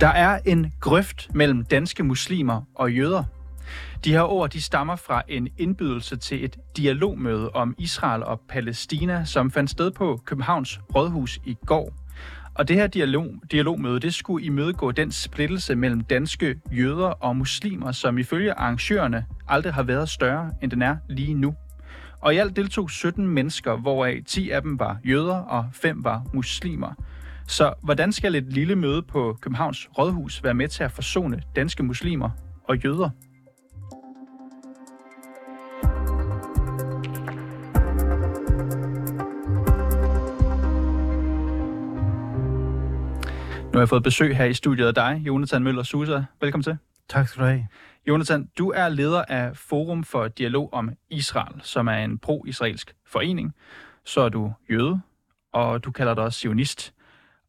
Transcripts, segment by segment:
Der er en grøft mellem danske muslimer og jøder. De her ord de stammer fra en indbydelse til et dialogmøde om Israel og Palæstina, som fandt sted på Københavns Rådhus i går. Og det her dialog, dialogmøde, det skulle imødegå den splittelse mellem danske jøder og muslimer, som ifølge arrangørerne aldrig har været større, end den er lige nu. Og i alt deltog 17 mennesker, hvoraf 10 af dem var jøder og 5 var muslimer. Så hvordan skal et lille møde på Københavns Rådhus være med til at forsone danske muslimer og jøder? Nu har jeg fået besøg her i studiet af dig, Jonathan Møller Susa. Velkommen til. Tak skal du have. Jonathan, du er leder af Forum for Dialog om Israel, som er en pro-israelsk forening. Så er du jøde, og du kalder dig også sionist.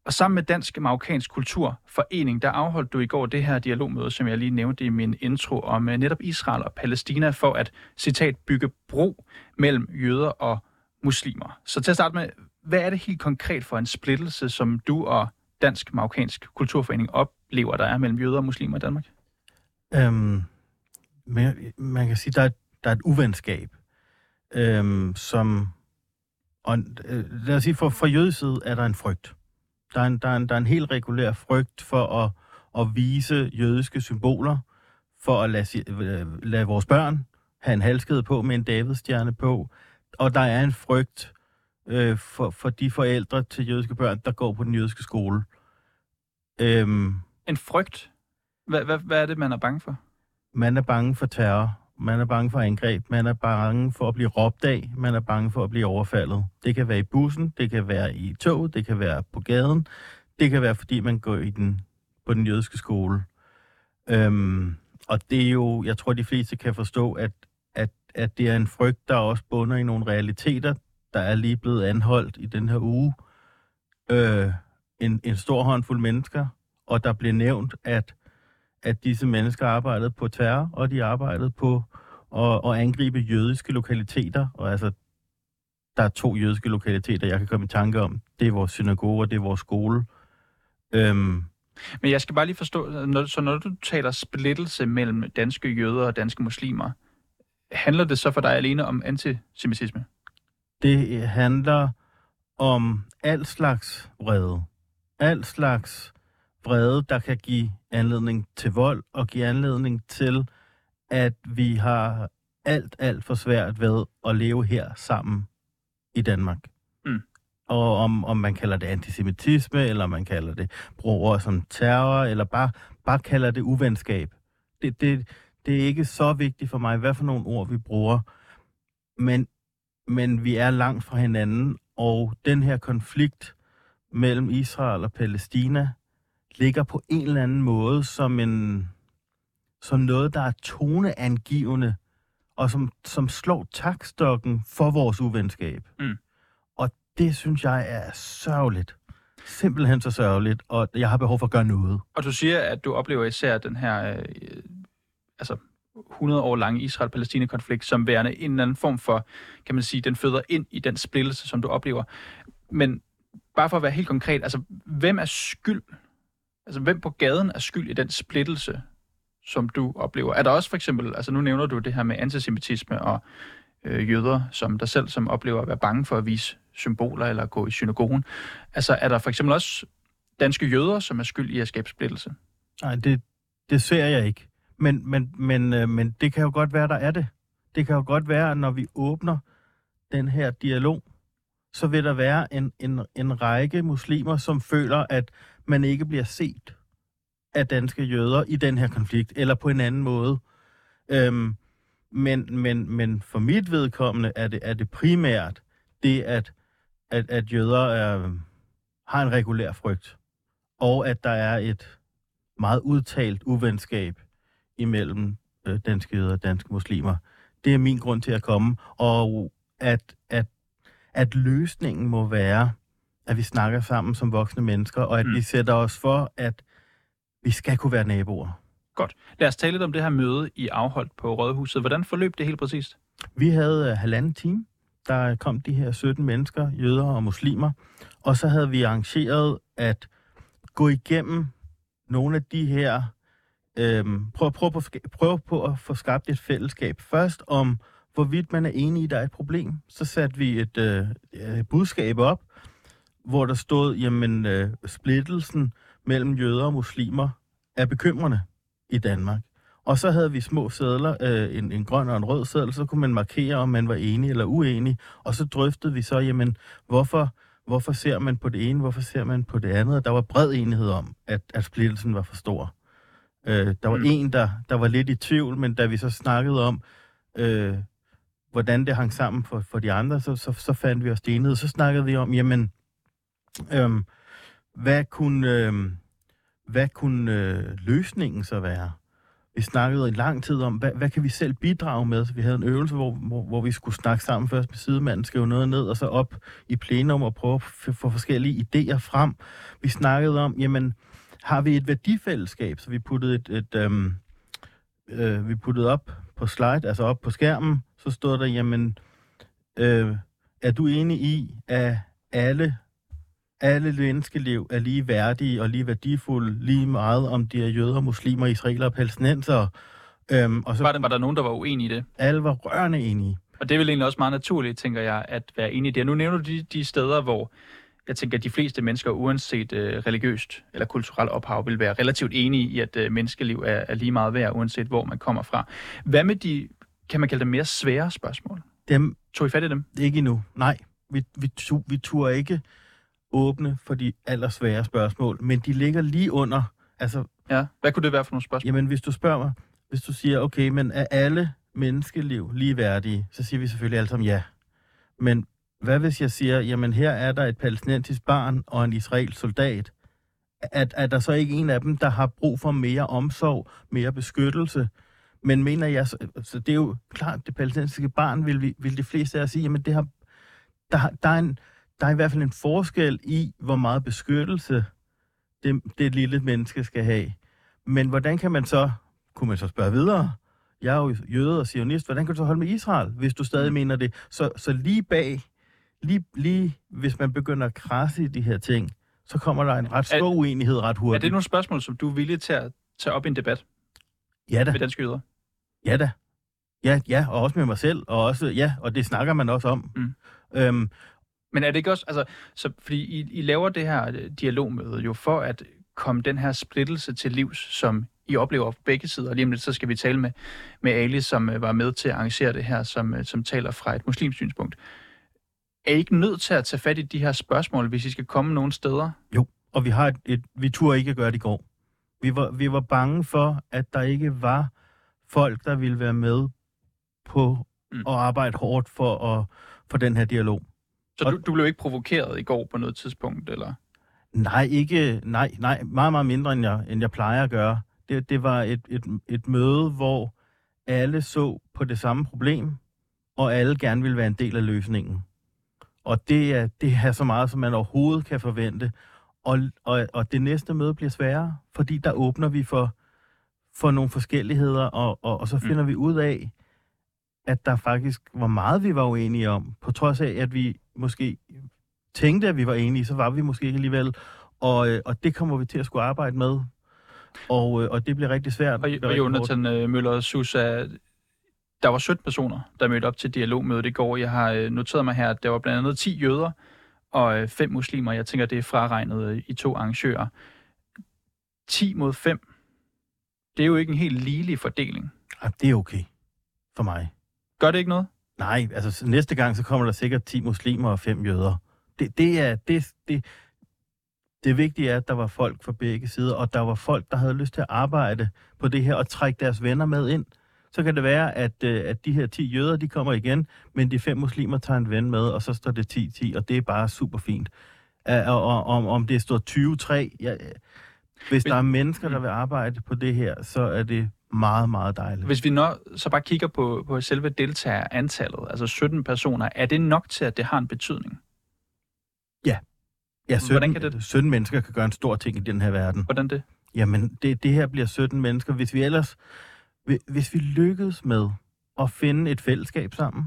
Og sammen med Dansk Marokkansk Kulturforening, der afholdt du i går det her dialogmøde, som jeg lige nævnte i min intro, om uh, netop Israel og Palæstina for at, citat, bygge bro mellem jøder og muslimer. Så til at starte med, hvad er det helt konkret for en splittelse, som du og Dansk Marokkansk Kulturforening oplever, der er mellem jøder og muslimer i Danmark? Øhm, men, man kan sige, der er, der er et uvenskab, øhm, som... Og, øh, lad os sige, for, for jødeside er der en frygt. Der er en, der, er en, der er en helt regulær frygt for at, at vise jødiske symboler, for at lade, øh, lade vores børn have en halskede på med en Davidstjerne på. Og der er en frygt øh, for, for de forældre til jødiske børn, der går på den jødiske skole. Øhm, en frygt? Hvad, hvad, hvad er det, man er bange for? Man er bange for terror. Man er bange for angreb. Man er bange for at blive råbt af. Man er bange for at blive overfaldet. Det kan være i bussen, det kan være i toget, det kan være på gaden. Det kan være, fordi man går i den, på den jødiske skole. Øhm, og det er jo, jeg tror, de fleste kan forstå, at, at, at det er en frygt, der også bunder i nogle realiteter, der er lige blevet anholdt i den her uge. Øh, en, en stor håndfuld mennesker, og der blev nævnt, at at disse mennesker arbejdede på terror, og de arbejdede på at, at angribe jødiske lokaliteter. Og altså, der er to jødiske lokaliteter, jeg kan komme i tanke om. Det er vores synagoge, og det er vores skole. Øhm, men jeg skal bare lige forstå, når, så når du taler splittelse mellem danske jøder og danske muslimer, handler det så for dig alene om antisemitisme? Det handler om al slags vrede. Al slags vrede, der kan give anledning til vold og give anledning til, at vi har alt, alt for svært ved at leve her sammen i Danmark. Mm. Og om, om man kalder det antisemitisme, eller man kalder det bruger som terror, eller bare, bare kalder det uvenskab. Det, det, det er ikke så vigtigt for mig, hvad for nogle ord vi bruger. Men, men vi er langt fra hinanden, og den her konflikt mellem Israel og Palæstina ligger på en eller anden måde som en som noget, der er toneangivende, og som, som slår takstokken for vores uvenskab. Mm. Og det synes jeg er sørgeligt. Simpelthen så sørgeligt, og jeg har behov for at gøre noget. Og du siger, at du oplever især den her øh, altså 100 år lange Israel-Palæstina-konflikt som værende en eller anden form for, kan man sige, den føder ind i den splittelse, som du oplever. Men bare for at være helt konkret, altså hvem er skyld Altså, hvem på gaden er skyld i den splittelse, som du oplever? Er der også for eksempel, altså nu nævner du det her med antisemitisme og øh, jøder, som der selv som oplever at være bange for at vise symboler eller gå i synagogen. Altså, er der for eksempel også danske jøder, som er skyld i at skabe splittelse? Nej, det, det ser jeg ikke. Men, men, men, øh, men det kan jo godt være, der er det. Det kan jo godt være, at når vi åbner den her dialog, så vil der være en, en, en række muslimer, som føler, at man ikke bliver set af danske jøder i den her konflikt, eller på en anden måde. Øhm, men, men, men for mit vedkommende er det, er det primært det, at, at, at jøder er, har en regulær frygt, og at der er et meget udtalt uvenskab imellem øh, danske jøder og danske muslimer. Det er min grund til at komme, og at, at, at løsningen må være, at vi snakker sammen som voksne mennesker, og at mm. vi sætter os for, at vi skal kunne være naboer. Godt. Lad os tale lidt om det her møde, I afholdt på Rådhuset. Hvordan forløb det helt præcist? Vi havde uh, halvanden time. Der kom de her 17 mennesker, jøder og muslimer. Og så havde vi arrangeret at gå igennem nogle af de her... Øhm, prøv, prøv, på, prøv på at få skabt et fællesskab. Først om, hvorvidt man er enig i, at der er et problem. Så satte vi et øh, budskab op, hvor der stod, jamen, øh, splittelsen mellem jøder og muslimer er bekymrende i Danmark. Og så havde vi små sædler, øh, en, en grøn og en rød sædel, så kunne man markere, om man var enig eller uenig. Og så drøftede vi så, jamen, hvorfor, hvorfor ser man på det ene, hvorfor ser man på det andet? Og der var bred enighed om, at, at splittelsen var for stor. Øh, der var mm. en, der, der var lidt i tvivl, men da vi så snakkede om, øh, hvordan det hang sammen for, for de andre, så, så, så fandt vi os det enhed. Så snakkede vi om, jamen, øh, hvad kunne, øh, hvad kunne øh, løsningen så være? Vi snakkede i lang tid om, hvad, hvad kan vi selv bidrage med? Så vi havde en øvelse, hvor, hvor, hvor vi skulle snakke sammen først med sidemanden, skrive noget ned, og så op i plenum og prøve at få forskellige idéer frem. Vi snakkede om, jamen, har vi et værdifællesskab? Så vi puttede et, et øhm, øh, vi puttede op på slide, altså op på skærmen, så stod der, jamen, øh, er du enig i, at alle alle menneskeliv er lige værdige og lige værdifulde, lige meget om de er jøder, muslimer, israeler og palæstinenser. Øhm, og så, var, der, var der nogen, der var uenige i det? Alle var rørende enige. Og det er vel egentlig også meget naturligt, tænker jeg, at være enig i det. Nu nævner du de, de steder, hvor jeg tænker, at de fleste mennesker, uanset øh, religiøst eller kulturelt ophav, vil være relativt enige i, at øh, menneskeliv er, er lige meget værd, uanset hvor man kommer fra. Hvad med de, kan man kalde det mere svære spørgsmål? Dem, Tog I fat i dem? Ikke endnu, nej. Vi, vi, tu, vi turde ikke åbne for de allersvære spørgsmål, men de ligger lige under. Altså, ja, hvad kunne det være for nogle spørgsmål? Jamen, hvis du spørger mig, hvis du siger, okay, men er alle menneskeliv ligeværdige, så siger vi selvfølgelig alle sammen ja. Men hvad hvis jeg siger, jamen her er der et palæstinensisk barn og en israelsk soldat, At, er der så ikke en af dem, der har brug for mere omsorg, mere beskyttelse? Men mener jeg, så, så det er jo klart, det palæstinensiske barn vil, vi, vil de fleste af os sige, jamen det har, der, der, er en, der er i hvert fald en forskel i, hvor meget beskyttelse det, det lille menneske skal have. Men hvordan kan man så, kunne man så spørge videre, jeg er jo jøde og sionist, hvordan kan du så holde med Israel, hvis du stadig mener det? Så, så lige bag, lige, lige hvis man begynder at krasse i de her ting, så kommer der en ret stor er, uenighed ret hurtigt. Er det nogle spørgsmål, som du er villig til at tage op i en debat? Ja da. Med danske jøder? Ja da. Ja, ja, og også med mig selv, og også, ja, og det snakker man også om. Mm. Øhm, men er det ikke også, altså, så, fordi I, I laver det her øh, dialogmøde jo for at komme den her splittelse til livs, som I oplever på begge sider. Lige om lidt, så skal vi tale med, med Ali, som uh, var med til at arrangere det her, som, uh, som taler fra et muslimsk synspunkt. Er I ikke nødt til at tage fat i de her spørgsmål, hvis I skal komme nogle steder? Jo, og vi har et, et vi turde ikke gøre det i går. Vi var, vi var bange for, at der ikke var folk, der ville være med på mm. at arbejde hårdt for, at, for den her dialog. Så du, du blev ikke provokeret i går på noget tidspunkt, eller? Nej, ikke, nej, nej, meget, meget mindre, end jeg, end jeg plejer at gøre. Det, det var et, et, et møde, hvor alle så på det samme problem, og alle gerne ville være en del af løsningen. Og det er, det er så meget, som man overhovedet kan forvente. Og, og, og det næste møde bliver sværere, fordi der åbner vi for, for nogle forskelligheder, og, og, og så mm. finder mm. vi ud af, at der faktisk var meget, vi var uenige om. På trods af, at vi måske tænkte, at vi var enige, så var vi måske ikke alligevel. Og, øh, og det kommer vi til at skulle arbejde med. Og, øh, og det bliver rigtig svært. Og, og Jonathan. Øh, Møller Susa, der var 17 personer, der mødte op til dialogmødet i går. Jeg har noteret mig her, at der var blandt andet 10 jøder og fem muslimer. Jeg tænker, det er fraregnet i to arrangører. 10 mod 5. Det er jo ikke en helt ligelig fordeling. Ja, det er okay for mig. Gør det ikke noget? Nej, altså næste gang, så kommer der sikkert 10 muslimer og 5 jøder. Det, det er, det, det, det vigtige er, at der var folk fra begge sider, og der var folk, der havde lyst til at arbejde på det her og trække deres venner med ind. Så kan det være, at, øh, at de her 10 jøder, de kommer igen, men de fem muslimer tager en ven med, og så står det 10-10, og det er bare super fint. Og, og, om, om det står 20-3, ja, hvis men, der er mennesker, der mm. vil arbejde på det her, så er det meget, meget dejligt. Hvis vi når, så bare kigger på, på selve deltagerantallet, altså 17 personer, er det nok til, at det har en betydning? Ja. Ja, 17, Hvordan kan det? 17 mennesker kan gøre en stor ting i den her verden. Hvordan det? Jamen, det, det her bliver 17 mennesker. Hvis vi ellers, hvis vi lykkes med at finde et fællesskab sammen,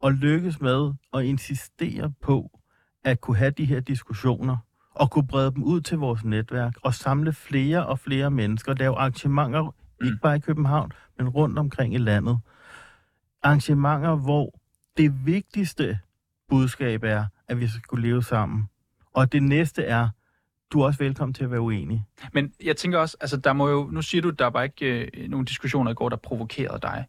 og lykkes med at insistere på at kunne have de her diskussioner, og kunne brede dem ud til vores netværk, og samle flere og flere mennesker, lave arrangementer, mm. ikke bare i København, men rundt omkring i landet. Arrangementer, hvor det vigtigste budskab er, at vi skal kunne leve sammen. Og det næste er, du er også velkommen til at være uenig. Men jeg tænker også, altså der må jo, nu siger du, der var ikke øh, nogen diskussioner i går, der provokerede dig.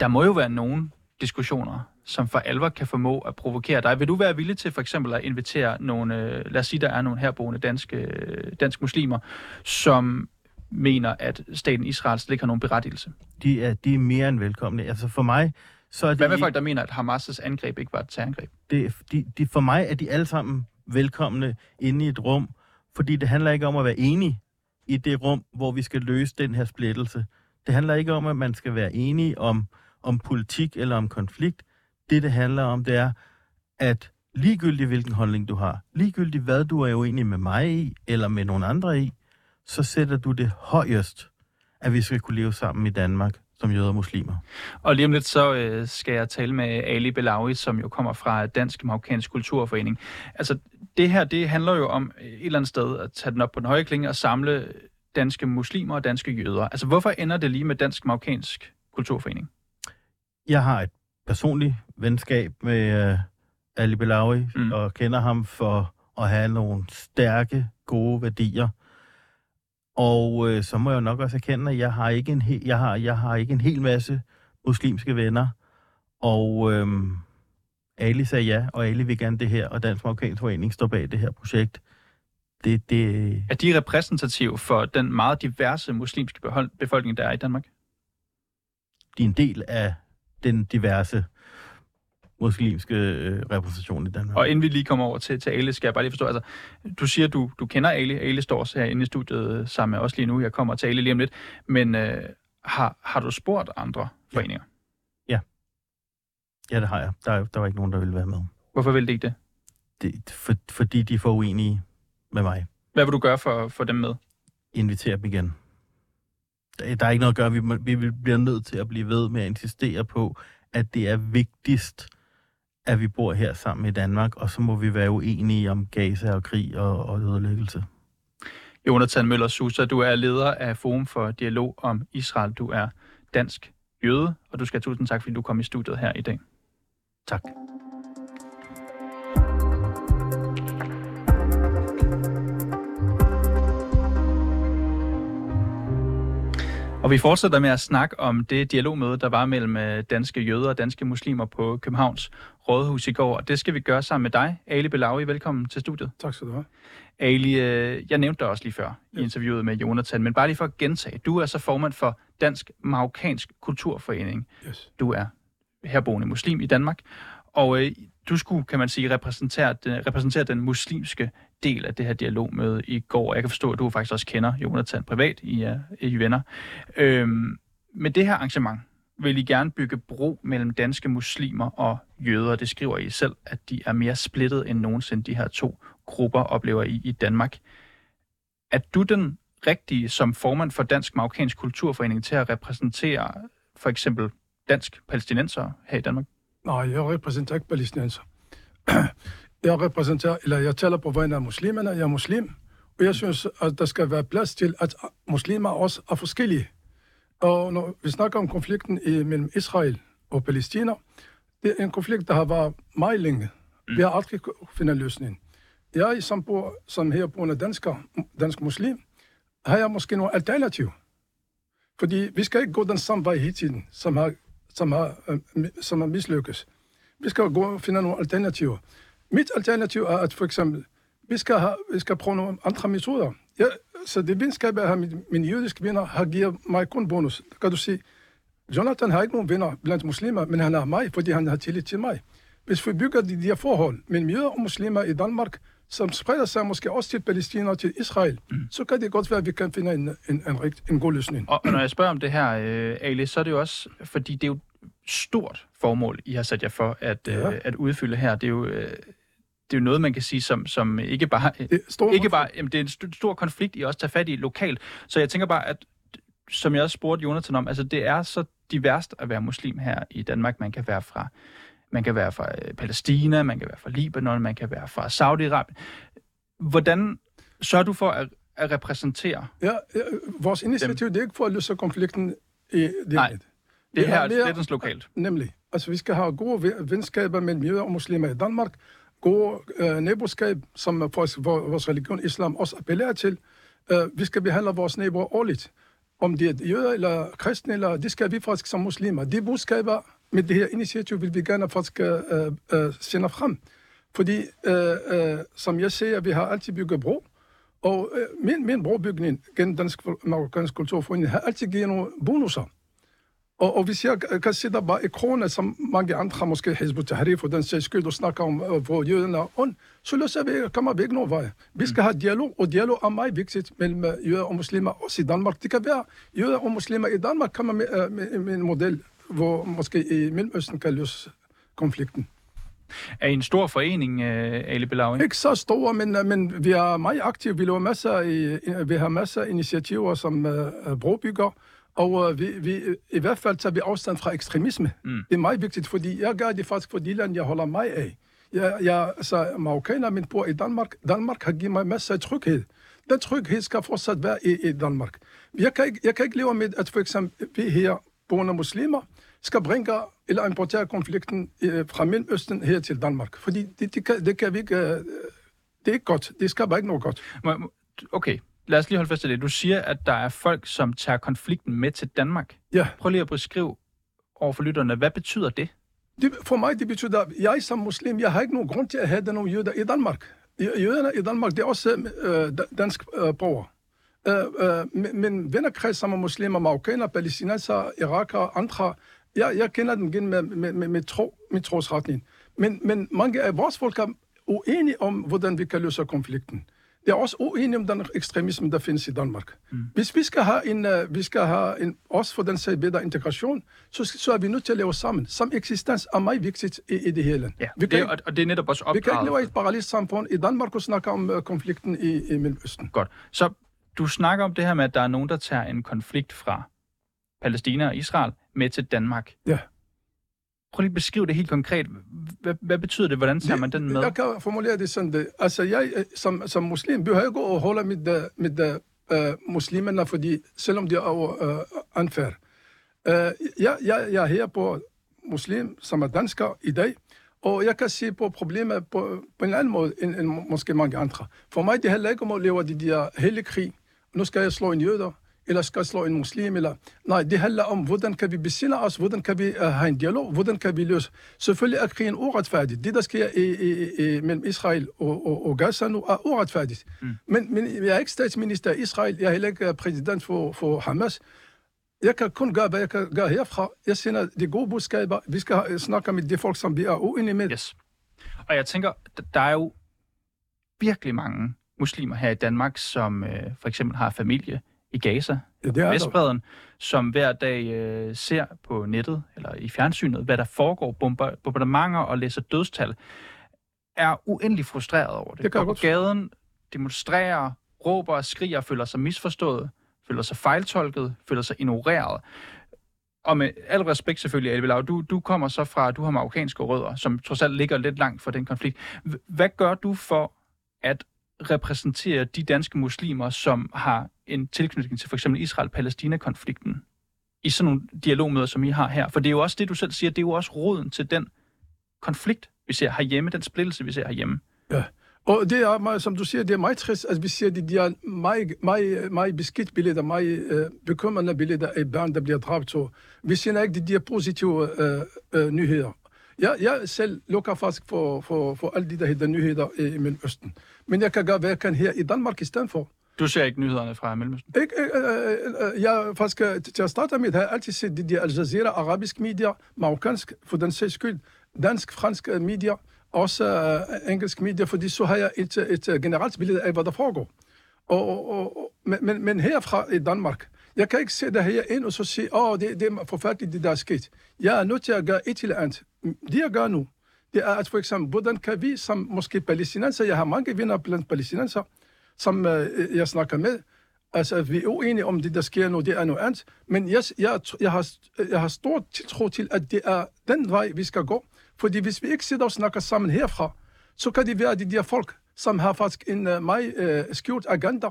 Der må jo være nogen diskussioner, som for alvor kan formå at provokere dig. Vil du være villig til for eksempel at invitere nogle, øh, lad os sige, der er nogle herboende danske, øh, danske muslimer, som mener, at staten Israel slet ikke har nogen berettigelse? De er, de er mere end velkomne. Altså for mig, så er det... Hvad med folk, der mener, at Hamas' angreb ikke var et terrorangreb? Det, de, de, for mig er de alle sammen velkomne inde i et rum, fordi det handler ikke om at være enige i det rum, hvor vi skal løse den her splittelse. Det handler ikke om, at man skal være enige om, om politik eller om konflikt. Det, det handler om, det er, at ligegyldigt hvilken holdning du har, ligegyldigt hvad du er uenig med mig i, eller med nogen andre i, så sætter du det højest, at vi skal kunne leve sammen i Danmark som jøder og muslimer. Og lige om lidt så øh, skal jeg tale med Ali Belawi, som jo kommer fra Dansk Marokkansk Kulturforening. Altså det her, det handler jo om et eller andet sted at tage den op på den høje klinge og samle danske muslimer og danske jøder. Altså hvorfor ender det lige med Dansk Marokkansk Kulturforening? Jeg har et personligt venskab med uh, Ali Belawi mm. og kender ham for at have nogle stærke, gode værdier. Og øh, så må jeg nok også erkende, at jeg har ikke en, he- jeg har, jeg har ikke en hel masse muslimske venner. Og øh, Ali sagde ja, og Ali vil gerne det her, og Dansk Marokkansk Forening står bag det her projekt. Det, det... Er de repræsentative for den meget diverse muslimske befolkning, der er i Danmark? De er en del af den diverse muslimske øh, repræsentation i Danmark. Og inden vi lige kommer over til, til Ale, skal jeg bare lige forstå, altså, du siger, du, du kender Ale. Ale står også herinde i studiet sammen med os lige nu. Jeg kommer til Ale lige om lidt. Men øh, har, har du spurgt andre foreninger? Ja. Ja, det har jeg. Der, der var ikke nogen, der ville være med. Hvorfor vil det ikke det? det for, fordi de er for uenige med mig. Hvad vil du gøre for, for dem med? Invitere dem igen. Der, der er ikke noget at gøre. Vi, vi bliver nødt til at blive ved med at insistere på, at det er vigtigst, at vi bor her sammen i Danmark, og så må vi være uenige om Gaza og krig og, og ødelæggelse. Jonathan Møller Susa, du er leder af Forum for Dialog om Israel. Du er dansk jøde, og du skal have tusind tak, fordi du kom i studiet her i dag. Tak. Og vi fortsætter med at snakke om det dialogmøde, der var mellem øh, danske jøder og danske muslimer på Københavns Rådhus i går. Og det skal vi gøre sammen med dig, Ali Belawi. Velkommen til studiet. Tak skal du have. Ali, øh, jeg nævnte dig også lige før i interviewet med Jonathan, men bare lige for at gentage. Du er så formand for Dansk Marokkansk Kulturforening. Yes. Du er herboende muslim i Danmark, og øh, du skulle, kan man sige, repræsentere, repræsentere den muslimske del af det her dialogmøde i går. Jeg kan forstå, at du faktisk også kender Jonathan privat, I uh, I venner. Øhm, med det her arrangement vil I gerne bygge bro mellem danske muslimer og jøder. Det skriver I selv, at de er mere splittet end nogensinde, de her to grupper oplever I i Danmark. Er du den rigtige som formand for Dansk Marokkansk Kulturforening til at repræsentere for eksempel dansk palæstinenser her i Danmark? Nej, jeg repræsenterer ikke palæstinenser. Jeg repræsenterer, eller jeg taler på vegne af muslimerne, jeg er muslim, og jeg synes, at der skal være plads til, at muslimer også er forskellige. Og når vi snakker om konflikten i, mellem Israel og Palæstina, det er en konflikt, der har været meget længe. Vi har aldrig fundet en løsning. Jeg, som, bor, som herboende dansker, dansk muslim, har jeg måske nogle alternativ. Fordi vi skal ikke gå den samme vej hele tiden, som har, som har, øh, som har mislykkes. Vi skal gå og finde nogle alternativer. Mit alternativ er, at for eksempel, vi skal, have, vi skal prøve nogle andre metoder. Ja, så det venskab, jeg har med mine jødiske venner, har givet mig kun bonus. Der kan du sige, Jonathan har ikke nogen venner blandt muslimer, men han har mig, fordi han har tillid til mig. Hvis vi bygger de, de forhold mellem jøder og muslimer i Danmark, som spreder sig måske også til Palæstina og til Israel, mm. så kan det godt være, at vi kan finde en, en, en, en, en god løsning. Og, og når jeg spørger om det her, øh, Ali, så er det jo også, fordi det er jo stort formål, I har sat jer for at, ja. øh, at udfylde her. Det er jo øh, det er jo noget, man kan sige, som, som ikke bare... Det er stor Ikke bare, jamen, det er en st- stor konflikt, I også tager fat i lokalt. Så jeg tænker bare, at som jeg også spurgte Jonathan om, altså det er så diverst at være muslim her i Danmark. Man kan være fra, man kan være fra øh, Palæstina, man kan være fra Libanon, man kan være fra Saudi-Arabien. Hvordan sørger du for at, at repræsentere Ja, ja, vores initiativ det er ikke for at løse konflikten i det. Nej, det det er her mere- splittens lokalt? Nemlig. Altså, vi skal have gode ve- venskaber mellem jøder og muslimer i Danmark. Gode øh, naboskab, som faktisk vor- vores religion, islam, også appellerer til. Øh, vi skal behandle vores naboer årligt. Om de er jøder eller kristne, eller, det skal vi faktisk som muslimer. De budskaber med det her initiativ vil vi gerne faktisk øh, øh, sende frem. Fordi, øh, øh, som jeg siger, vi har altid bygget bro. Og øh, min, min brobygning gennem Dansk Marokkansk Kulturforening har altid givet nogle bonusser. Og, og hvis jeg kan sidde bare i krone, som mange andre, måske Hizb ut-Tahrir for den sags skyld, og snakke om, øh, hvor jøderne er ond, så løser vi, kommer vi ikke nogen vej. Vi skal have dialog, og dialog er meget vigtigt mellem øh, jøder og muslimer, også i Danmark. Det kan være, jøder og muslimer i Danmark kommer med, øh, med, med en model, hvor måske i Mellemøsten kan løse konflikten. Er I en stor forening, øh, Ali Belawi? Ikke så store, men, øh, men vi er meget aktive. Vi, laver masser i, vi har masser af initiativer som uh, brobygger, og uh, vi, vi, i hvert fald tager vi afstand fra ekstremisme. Mm. Det er meget vigtigt, fordi jeg gør det faktisk for de lande, jeg holder mig af. Jeg, jeg altså, marokkaner, men bor i Danmark. Danmark har givet mig masser af tryghed. Den tryghed skal fortsat være i, i Danmark. Jeg kan, ikke, jeg kan ikke leve med, at for eksempel vi her, boende muslimer, skal bringe eller importere konflikten øh, fra Mellemøsten her til Danmark. Fordi det, det, kan, det kan vi ikke... Øh, det er ikke godt. Det skal bare ikke noget godt. Okay, lad os lige holde fast i det. Du siger, at der er folk, som tager konflikten med til Danmark. Ja. Prøv lige at beskrive over for lytterne, hvad betyder det? Det, for mig det betyder, at jeg som muslim, jeg har ikke nogen grund til at have nogle jøder i Danmark. Jø- Jøderne i Danmark, det er også øh, da- dansk øh, borger. Øh, øh, min vennerkreds som er muslimer, marokkaner, palæstinenser, irakere, andre, jeg, jeg kender dem igen med, med, med, med, tro, med trosretning. Men, men mange af vores folk er uenige om, hvordan vi kan løse konflikten. Det er også uenige om den ekstremisme, der findes i Danmark. Mm. Hvis vi skal have en, uh, vi skal have en, også for den sag bedre integration, så, så er vi nødt til at leve sammen. Sam eksistens er meget vigtigt i, i det hele. Ja, vi, det, kan, er- og, og det er netop også vi kan ikke leve i opdraget. et parallelt samfund i Danmark og snakke om uh, konflikten i, i Mellemøsten. Godt. Så du snakker om det her med, at der er nogen, der tager en konflikt fra Palæstina og Israel med til Danmark. Ja. Prøv lige at beskrive det helt konkret. Hvad, hvad betyder det? Hvordan tager man den med? Jeg kan formulere det sådan, det. altså jeg øh, som, som muslim behøver ikke at holde med, uh, med uh, muslimerne, fordi selvom de er over uh, anfærd. Uh, jeg, jeg, jeg er her på muslim, som er dansker i dag, og jeg kan se på problemer på, på en anden måde, end, end må- måske mange andre. For mig det handler ikke om at leve de der hele krig. Nu skal jeg slå en jøder, eller skal slå en muslim, eller... Nej, det handler om, hvordan kan vi besinde os, hvordan kan vi uh, have en dialog, hvordan kan vi løse... Selvfølgelig er krigen uretfærdig. Det, der sker i, i, i, mellem Israel og, og, og Gaza nu, er uretfærdigt. Mm. Men, men jeg er ikke statsminister i Israel, jeg er heller ikke øh, præsident for, for Hamas. Jeg kan kun gøre, hvad jeg kan gøre herfra. Jeg sender de gode budskaber. Vi skal have- snakke med de folk, som vi er uenige med. Yes. Og jeg tænker, der er jo virkelig mange muslimer her i Danmark, som øh, for eksempel har familie i Gaza, Ja, det er der. Vestbreden, som hver dag øh, ser på nettet eller i fjernsynet, hvad der foregår, bomber, bombardementer og læser dødstal, er uendelig frustreret over det. Det Går på gaden, demonstrerer, råber og skriger, føler sig misforstået, føler sig fejltolket, føler sig ignoreret. Og med al respekt selvfølgelig, Elvilau, du, du kommer så fra, du har marokkanske rødder, som trods alt ligger lidt langt fra den konflikt. Hvad gør du for at repræsenterer de danske muslimer, som har en tilknytning til for eksempel Israel-Palæstina-konflikten i sådan nogle dialogmøder, som I har her? For det er jo også det, du selv siger, det er jo også roden til den konflikt, vi ser herhjemme, den splittelse, vi ser herhjemme. Og det er, meget, som du siger, det er meget trist, at vi ser de der meget, meget, meget beskidt billeder, meget øh, bekymrende billeder af børn, der bliver dræbt. Så vi ser ikke de der positive øh, øh, nyheder. Jeg, jeg selv lukker faktisk for, for, for alle de der hedder nyheder i, i Mellemøsten. Men jeg kan gøre, hvad jeg kan her i Danmark i stedet for. Du ser ikke nyhederne fra Mellemøsten? Ikke, øh, øh, øh, jeg faktisk, øh, til at starte med, har jeg altid set de der Al Jazeera, arabisk medier, marokkansk, for den sags skyld, dansk, fransk øh, medier, også øh, engelsk medier, fordi så har jeg et, et, generelt billede af, hvad der foregår. Og, og, og, men, men herfra i Danmark, jeg kan ikke se det her ind og så sige, åh, oh, det, det er forfærdeligt, det der er sket. Jeg er nødt til at gøre et eller andet. Det jeg gør nu, det er, at for eksempel, hvordan kan vi som måske palæstinenser, jeg har mange venner blandt palæstinenser, som øh, jeg snakker med, altså vi er uenige om det, der sker nu, det er noget andet, men jeg, jeg, jeg, har, jeg har stor tiltro til, at det er den vej, vi skal gå, fordi hvis vi ikke sidder og snakker sammen herfra, så kan det være de der folk, som har faktisk en uh, meget uh, skjult agenda,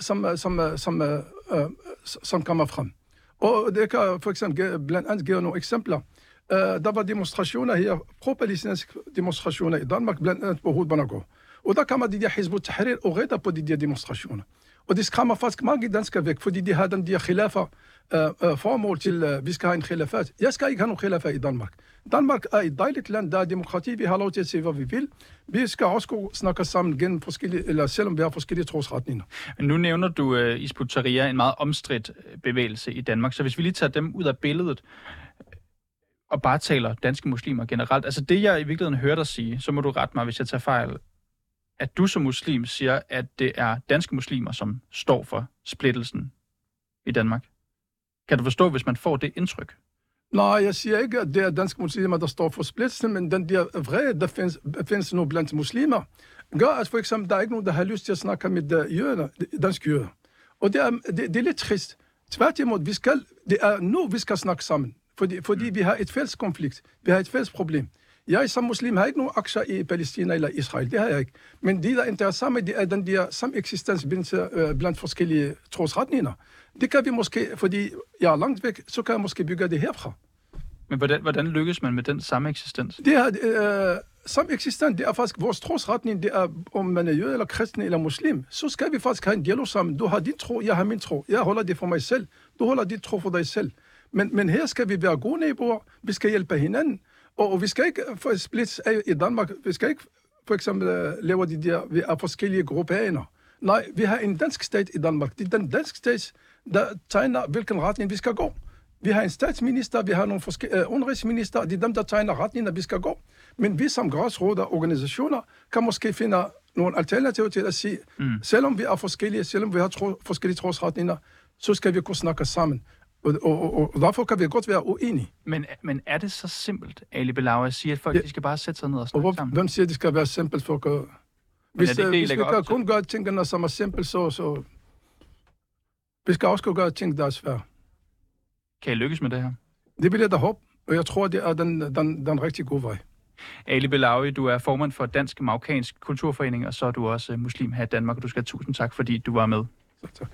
som, uh, som, uh, som, uh, uh, som kommer frem. Og det kan for eksempel blandt andet give nogle eksempler. Uh, Øh, der var demonstrationer her, pro-palæstinensiske demonstrationer i Danmark, blandt andet på Hovedbanegård. Og der kommer de der Hizb tahrir og redder på de der demonstrationer. Og det skræmmer faktisk mange danskere væk, fordi de har den der khilafa uh, uh, formål til, uh, vi skal have en khilafat. Jeg skal ikke have nogen khilafa i Danmark. Danmark er et dejligt land, der er demokrati, vi har lov til at se, hvad vi vil. Vi skal også gå snakke sammen gennem forskellige, eller selvom vi har forskellige trosretninger. Men nu nævner du uh, Isbut en meget omstridt bevægelse i Danmark, så hvis vi lige tager dem ud af billedet, og bare taler danske muslimer generelt. Altså det, jeg i virkeligheden hører dig sige, så må du rette mig, hvis jeg tager fejl, at du som muslim siger, at det er danske muslimer, som står for splittelsen i Danmark. Kan du forstå, hvis man får det indtryk? Nej, jeg siger ikke, at det er danske muslimer, der står for splittelsen, men den der vrede, der findes, findes nu blandt muslimer, gør, at for eksempel, der er ikke nogen, der har lyst til at snakke med øh, jøder, danske jøder. Og det er, det, det er lidt trist. Tværtimod, vi skal, det er nu, vi skal snakke sammen. Fordi, fordi vi har et fælles konflikt. Vi har et fælles problem. Jeg som muslim har ikke nogen aktier i Palæstina eller Israel. Det har jeg ikke. Men det, der interesserer mig, det er den der sameksistens øh, blandt forskellige trosretninger. Det kan vi måske, fordi jeg er langt væk, så kan jeg måske bygge det herfra. Men hvordan, hvordan lykkes man med den samme eksistens? Det er, øh, samme eksistens, det er faktisk vores trosretning, det er, om man er jøde eller kristen eller muslim, så skal vi faktisk have en dialog sammen. Du har din tro, jeg har min tro. Jeg holder det for mig selv. Du holder dit tro for dig selv. Men, men her skal vi være gode naboer. Vi skal hjælpe hinanden. Og, og vi skal ikke få splits af i Danmark. Vi skal ikke for eksempel øh, lave de der, vi er forskellige grupperinger. Nej, vi har en dansk stat i Danmark. Det er den danske stat, der tegner, hvilken retning vi skal gå. Vi har en statsminister, vi har nogle forskellige uh, udenrigsminister, det er dem, der tegner retningen, vi skal gå. Men vi som græsråder organisationer kan måske finde nogle alternativer til at sige, mm. selvom vi er forskellige, selvom vi har tro, forskellige trosretninger, så skal vi kunne snakke sammen. Og, og, og, og derfor kan vi godt være uenige. Men, men er det så simpelt, Ali Belaua, at sige, at folk ja. de skal bare sætte sig ned og snakke og hvor, sammen? Hvem siger, at det skal være simpelt for at gøre? Hvis, det, det, hvis vi kan kun gøre tingene, som er simpelt, så, så... Vi skal også gøre ting, der er svære. Kan I lykkes med det her? Det vil jeg da håbe, og jeg tror, det er den, den, den rigtig gode vej. Ali Belawi, du er formand for Dansk Marokkansk Kulturforening, og så er du også muslim her i Danmark, og du skal have tusind tak, fordi du var med. Så tak.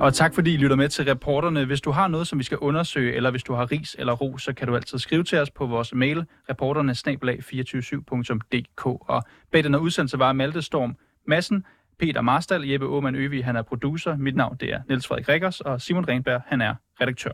Og tak fordi I lytter med til reporterne. Hvis du har noget, som vi skal undersøge, eller hvis du har ris eller ro, så kan du altid skrive til os på vores mail, reporterne 247dk Og bag den her udsendelse var Malte Storm Massen, Peter Marstal, Jeppe Aumann Øvig, han er producer. Mit navn det er Niels Frederik Rikkers, og Simon Renberg, han er redaktør.